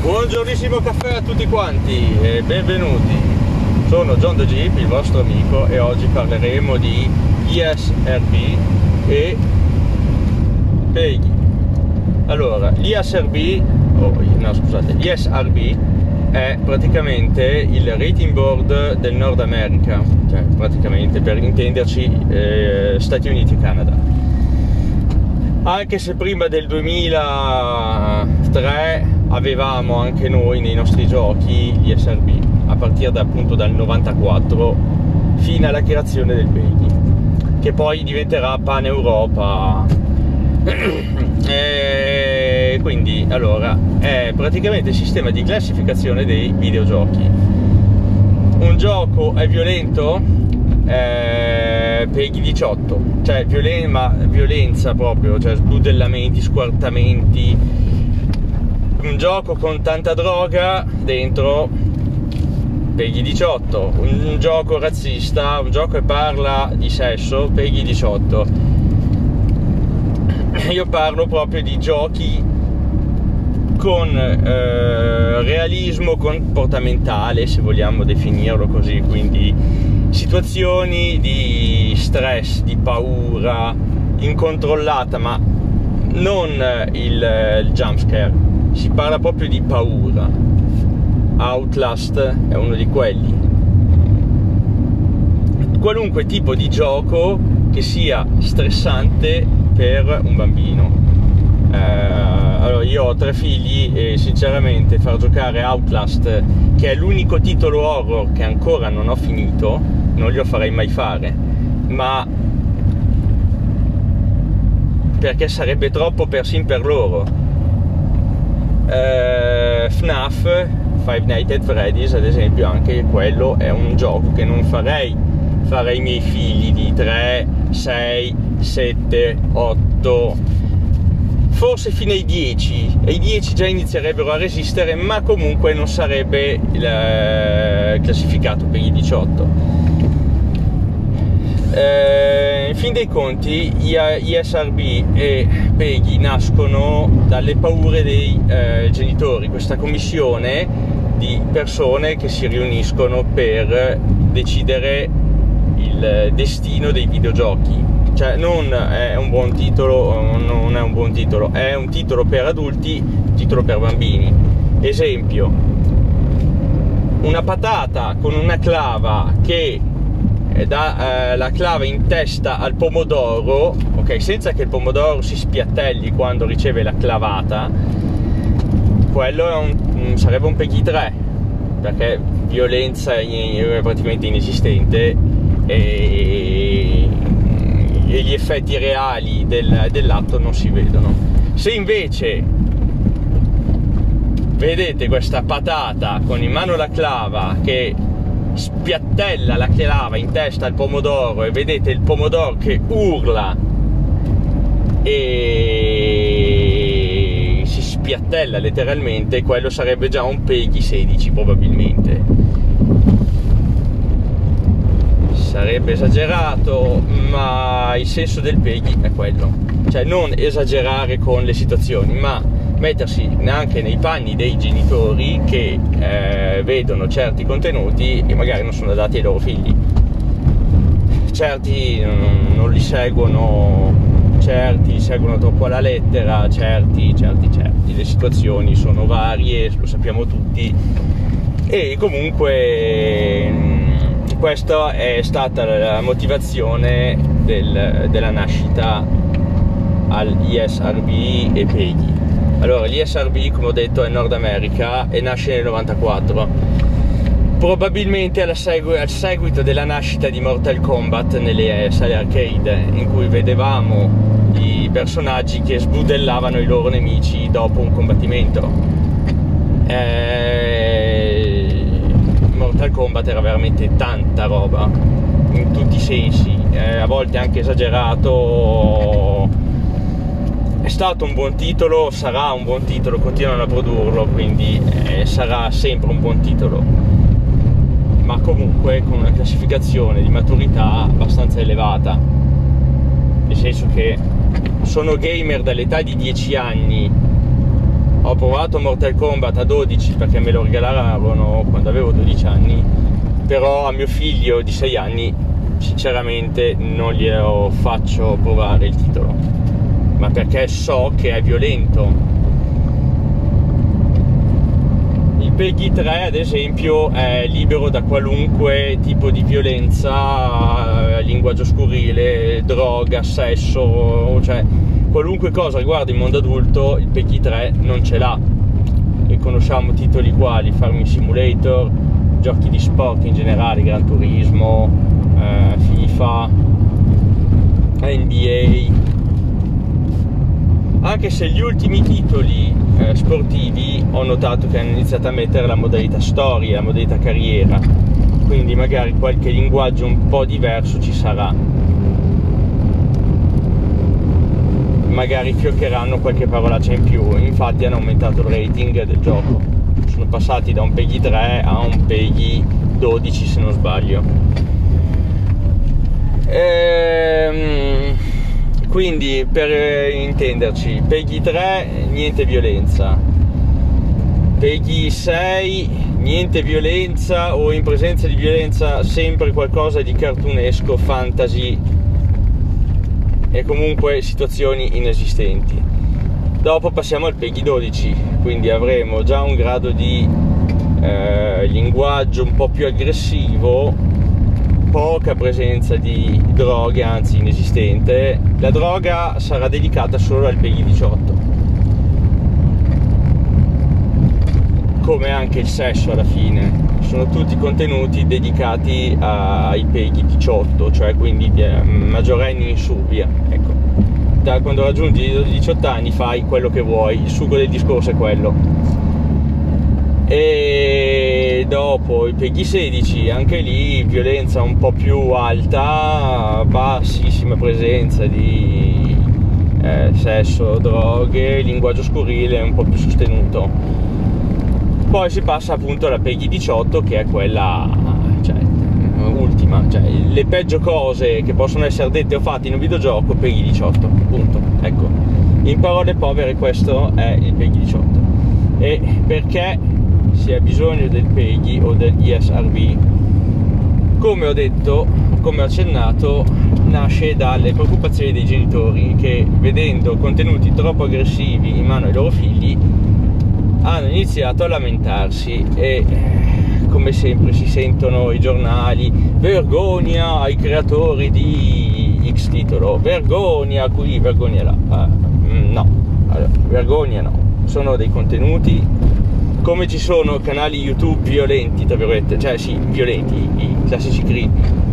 Buongiornissimo caffè a tutti quanti e benvenuti. Sono John The Jeep, il vostro amico, e oggi parleremo di ISRB e PEGI. Allora, l'ISRB, oh, no scusate, l'ISRB è praticamente il rating board del Nord America, cioè praticamente per intenderci eh, Stati Uniti e Canada. Anche se prima del 2003 avevamo anche noi nei nostri giochi gli SRB a partire da, appunto dal 94 fino alla creazione del Baby che poi diventerà Pan Europa. E quindi allora è praticamente il sistema di classificazione dei videogiochi. Un gioco è violento? Eh, Peggy 18 cioè violen- ma violenza proprio cioè sbudellamenti squartamenti un gioco con tanta droga dentro Peggy 18, un gioco razzista, un gioco che parla di sesso, Peggy 18. Io parlo proprio di giochi con eh, realismo comportamentale, se vogliamo definirlo così, quindi situazioni di stress, di paura incontrollata, ma non il, il jumpscare si parla proprio di paura. Outlast è uno di quelli. Qualunque tipo di gioco che sia stressante per un bambino. Eh, allora io ho tre figli e sinceramente far giocare Outlast, che è l'unico titolo horror che ancora non ho finito, non glielo farei mai fare. Ma perché sarebbe troppo persin per loro eh, FNAF Five Nights at Freddy's ad esempio anche quello è un gioco che non farei fare ai miei figli di 3 6 7 8 forse fino ai 10 ai 10 già inizierebbero a resistere ma comunque non sarebbe eh, classificato per i 18 eh, in fin dei conti ISRB e PEGI nascono dalle paure dei eh, genitori, questa commissione di persone che si riuniscono per decidere il destino dei videogiochi. Cioè non è un buon titolo, non è un buon titolo, è un titolo per adulti, titolo per bambini. Esempio, una patata con una clava che dà eh, la clava in testa al pomodoro, ok, senza che il pomodoro si spiattelli quando riceve la clavata, quello un, sarebbe un Peggy 3, perché violenza è praticamente inesistente e, e gli effetti reali del, dell'atto non si vedono. Se invece vedete questa patata con in mano la clava che spiattella la chelava in testa al pomodoro e vedete il pomodoro che urla e si spiattella letteralmente, quello sarebbe già un Peggy 16 probabilmente. Sarebbe esagerato, ma il senso del Peggy è quello. Cioè non esagerare con le situazioni, ma mettersi neanche nei panni dei genitori che eh, vedono certi contenuti e magari non sono adatti ai loro figli. Certi non, non li seguono, certi seguono troppo alla lettera, certi, certi, certi. Le situazioni sono varie, lo sappiamo tutti. E comunque mm, questa è stata la motivazione del, della nascita al ISRB e PEGI allora, l'ISRB, come ho detto, è Nord America e nasce nel 94. Probabilmente segu- al seguito della nascita di Mortal Kombat nelle sale arcade, in cui vedevamo i personaggi che sbudellavano i loro nemici dopo un combattimento. Eh, Mortal Kombat era veramente tanta roba, in tutti i sensi, eh, a volte anche esagerato è stato un buon titolo, sarà un buon titolo, continuano a produrlo, quindi eh, sarà sempre un buon titolo, ma comunque con una classificazione di maturità abbastanza elevata, nel senso che sono gamer dall'età di 10 anni. Ho provato Mortal Kombat a 12 perché me lo regalavano quando avevo 12 anni, però a mio figlio di 6 anni sinceramente non glielo faccio provare il titolo, ma perché so che è violento. Il Peggy 3 ad esempio è libero da qualunque tipo di violenza, eh, linguaggio scurile, droga, sesso, cioè qualunque cosa riguarda il mondo adulto, il Peggy 3 non ce l'ha. E conosciamo titoli quali Farming Simulator, giochi di sport in generale, Gran Turismo, eh, FIFA, NBA. Anche se gli ultimi titoli eh, sportivi ho notato che hanno iniziato a mettere la modalità storia, la modalità carriera, quindi magari qualche linguaggio un po' diverso ci sarà. Magari fioccheranno qualche parolaccia in più, infatti hanno aumentato il rating del gioco, sono passati da un PEGI 3 a un PEGI 12 se non sbaglio. Ehm, quindi per intenderci, PEGI 3 niente violenza, PEGI 6 niente violenza o in presenza di violenza sempre qualcosa di cartunesco, fantasy e comunque situazioni inesistenti. Dopo passiamo al PEGI 12, quindi avremo già un grado di eh, linguaggio un po' più aggressivo, poca presenza di droghe, anzi inesistente. La droga sarà dedicata solo al PEGI 18. Come anche il sesso alla fine, sono tutti contenuti dedicati ai peghi 18, cioè quindi eh, maggiorenni in su, via. Ecco. Da quando raggiungi i 18 anni fai quello che vuoi, il sugo del discorso è quello. E dopo i peghi 16, anche lì violenza un po' più alta, bassissima presenza di eh, sesso, droghe, linguaggio scurile un po' più sostenuto poi si passa appunto alla Peggy 18 che è quella cioè, ultima, cioè le peggio cose che possono essere dette o fatte in un videogioco Peggy 18, punto. Ecco, in parole povere questo è il Peggy 18. E perché si ha bisogno del Peggy o del ESRB? Come ho detto, come ho accennato, nasce dalle preoccupazioni dei genitori che vedendo contenuti troppo aggressivi in mano ai loro figli hanno iniziato a lamentarsi e come sempre si sentono i giornali vergogna ai creatori di X titolo vergogna qui vergogna là ah, no allora, vergogna no sono dei contenuti come ci sono canali youtube violenti tra virgolette cioè sì violenti i classici creepy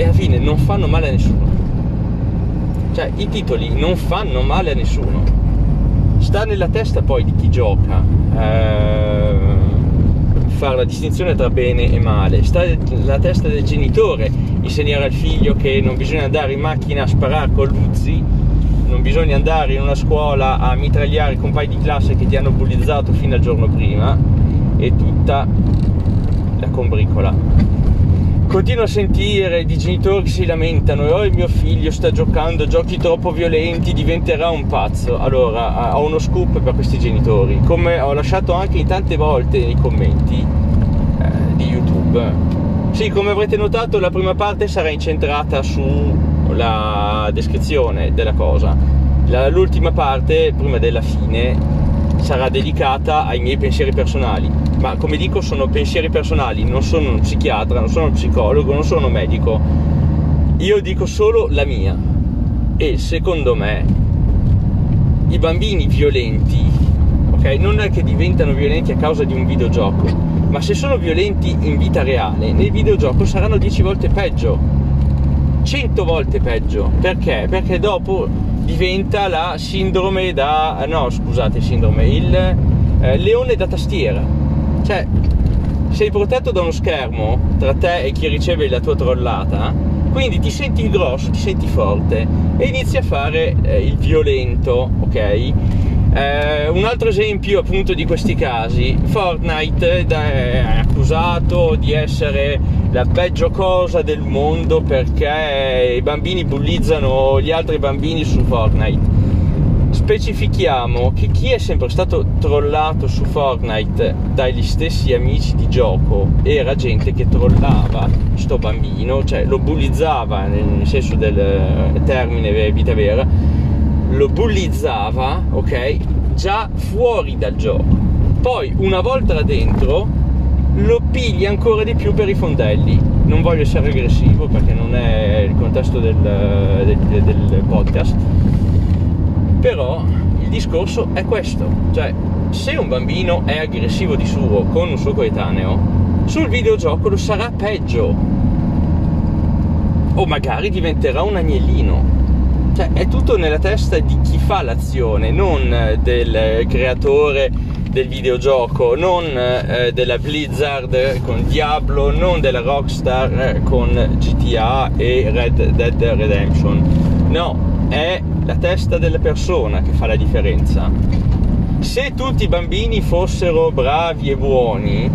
e alla fine non fanno male a nessuno. Cioè i titoli non fanno male a nessuno. Sta nella testa poi di chi gioca eh, fare la distinzione tra bene e male, sta nella testa del genitore insegnare al figlio che non bisogna andare in macchina a sparare con l'Uzzi, non bisogna andare in una scuola a mitragliare i compagni di classe che ti hanno bullizzato fino al giorno prima e tutta la combricola. Continuo a sentire di genitori che si lamentano oh il mio figlio sta giocando giochi troppo violenti diventerà un pazzo. Allora ho uno scoop per questi genitori. Come ho lasciato anche in tante volte nei commenti eh, di youtube. Sì come avrete notato la prima parte sarà incentrata sulla descrizione della cosa la, l'ultima parte prima della fine sarà dedicata ai miei pensieri personali ma come dico sono pensieri personali, non sono un psichiatra, non sono un psicologo, non sono un medico. Io dico solo la mia. E secondo me i bambini violenti, ok, non è che diventano violenti a causa di un videogioco, ma se sono violenti in vita reale, nel videogioco saranno 10 volte peggio. 100 volte peggio. Perché? Perché dopo diventa la sindrome da... no, scusate, sindrome, il eh, leone da tastiera cioè, sei protetto da uno schermo tra te e chi riceve la tua trollata, quindi ti senti grosso, ti senti forte e inizi a fare eh, il violento, ok? Eh, un altro esempio appunto di questi casi, Fortnite è accusato di essere la peggio cosa del mondo perché i bambini bullizzano gli altri bambini su Fortnite. Specifichiamo che chi è sempre stato trollato su Fortnite dagli stessi amici di gioco era gente che trollava sto bambino, cioè lo bullizzava nel senso del termine vita vera, lo bullizzava, ok, già fuori dal gioco. Poi una volta dentro lo pigli ancora di più per i fondelli. Non voglio essere aggressivo perché non è il contesto del, del, del podcast però il discorso è questo, cioè se un bambino è aggressivo di suo con un suo coetaneo, sul videogioco lo sarà peggio. O magari diventerà un agnellino. Cioè è tutto nella testa di chi fa l'azione, non del creatore del videogioco, non eh, della Blizzard con Diablo, non della Rockstar eh, con GTA e Red Dead Redemption. No, è la testa della persona che fa la differenza. Se tutti i bambini fossero bravi e buoni,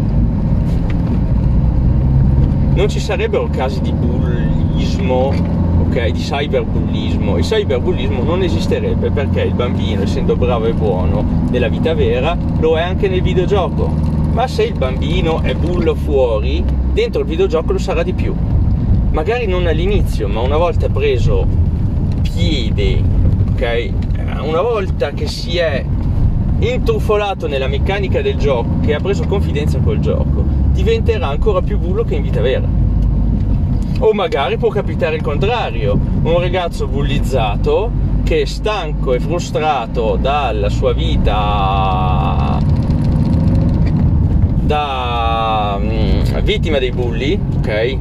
non ci sarebbero casi di bullismo, di cyberbullismo. Il cyberbullismo non esisterebbe perché il bambino, essendo bravo e buono nella vita vera, lo è anche nel videogioco. Ma se il bambino è bullo fuori, dentro il videogioco lo sarà di più. Magari non all'inizio, ma una volta preso piede ok? Una volta che si è intrufolato nella meccanica del gioco, che ha preso confidenza col gioco, diventerà ancora più bullo che in vita vera. O magari può capitare il contrario, un ragazzo bullizzato che è stanco e frustrato dalla sua vita da mm, vittima dei bulli, ok?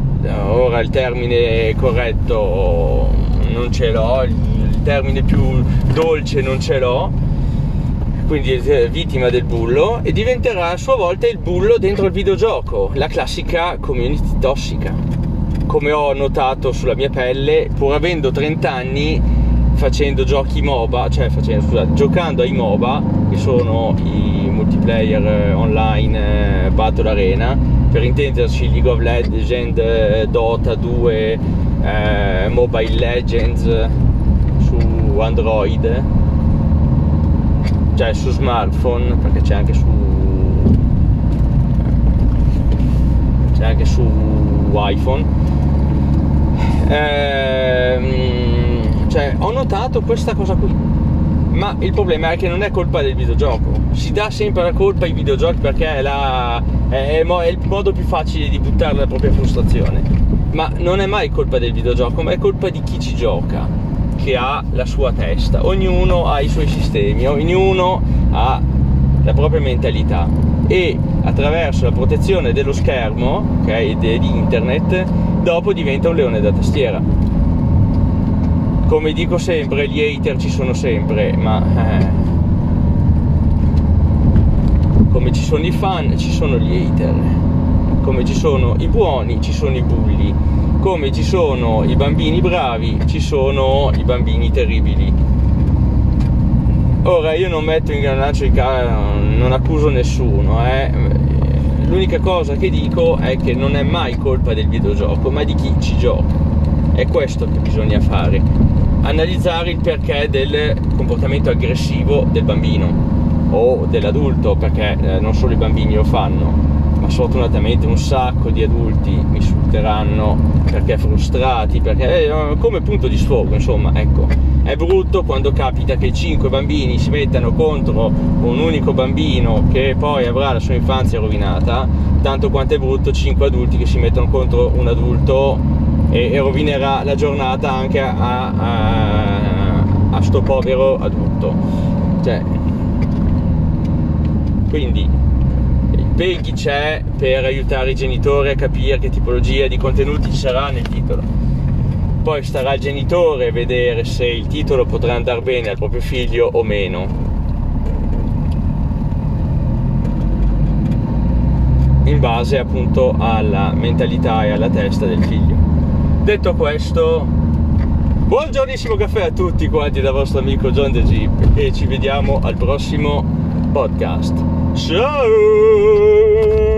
Ora il termine corretto non ce l'ho, termine più dolce non ce l'ho, quindi è vittima del bullo, e diventerà a sua volta il bullo dentro il videogioco, la classica community tossica. Come ho notato sulla mia pelle, pur avendo 30 anni, facendo giochi MOBA, cioè facendo, scusate, giocando ai MOBA, che sono i multiplayer eh, online eh, Battle Arena, per intenderci League of Legends, eh, Dota 2, eh, Mobile Legends, Android, cioè su smartphone, perché c'è anche su c'è anche su iPhone. Ehm, cioè, ho notato questa cosa qui. Ma il problema è che non è colpa del videogioco. Si dà sempre la colpa ai videogiochi perché è, la, è, è il modo più facile di buttare la propria frustrazione. Ma non è mai colpa del videogioco, ma è colpa di chi ci gioca che ha la sua testa, ognuno ha i suoi sistemi, ognuno ha la propria mentalità e attraverso la protezione dello schermo, ok, di internet, dopo diventa un leone da tastiera. Come dico sempre, gli hater ci sono sempre, ma eh, come ci sono i fan, ci sono gli hater. Come ci sono i buoni, ci sono i bulli come ci sono i bambini bravi, ci sono i bambini terribili. Ora io non metto in granaccio i casi, non accuso nessuno, eh. l'unica cosa che dico è che non è mai colpa del videogioco, ma di chi ci gioca. È questo che bisogna fare, analizzare il perché del comportamento aggressivo del bambino o dell'adulto, perché eh, non solo i bambini lo fanno, ma sfortunatamente un sacco di adulti mi insulteranno perché frustrati, perché eh, come punto di sfogo, insomma, ecco. È brutto quando capita che cinque bambini si mettano contro un unico bambino che poi avrà la sua infanzia rovinata, tanto quanto è brutto cinque adulti che si mettono contro un adulto e, e rovinerà la giornata anche a, a, a sto povero adulto. Cioè, quindi Peggy c'è per aiutare i genitori a capire che tipologia di contenuti ci sarà nel titolo. Poi starà al genitore vedere se il titolo potrà andare bene al proprio figlio o meno. In base appunto alla mentalità e alla testa del figlio. Detto questo, buongiornissimo caffè a tutti quanti dal vostro amico John The Jeep e ci vediamo al prossimo podcast. Ciao!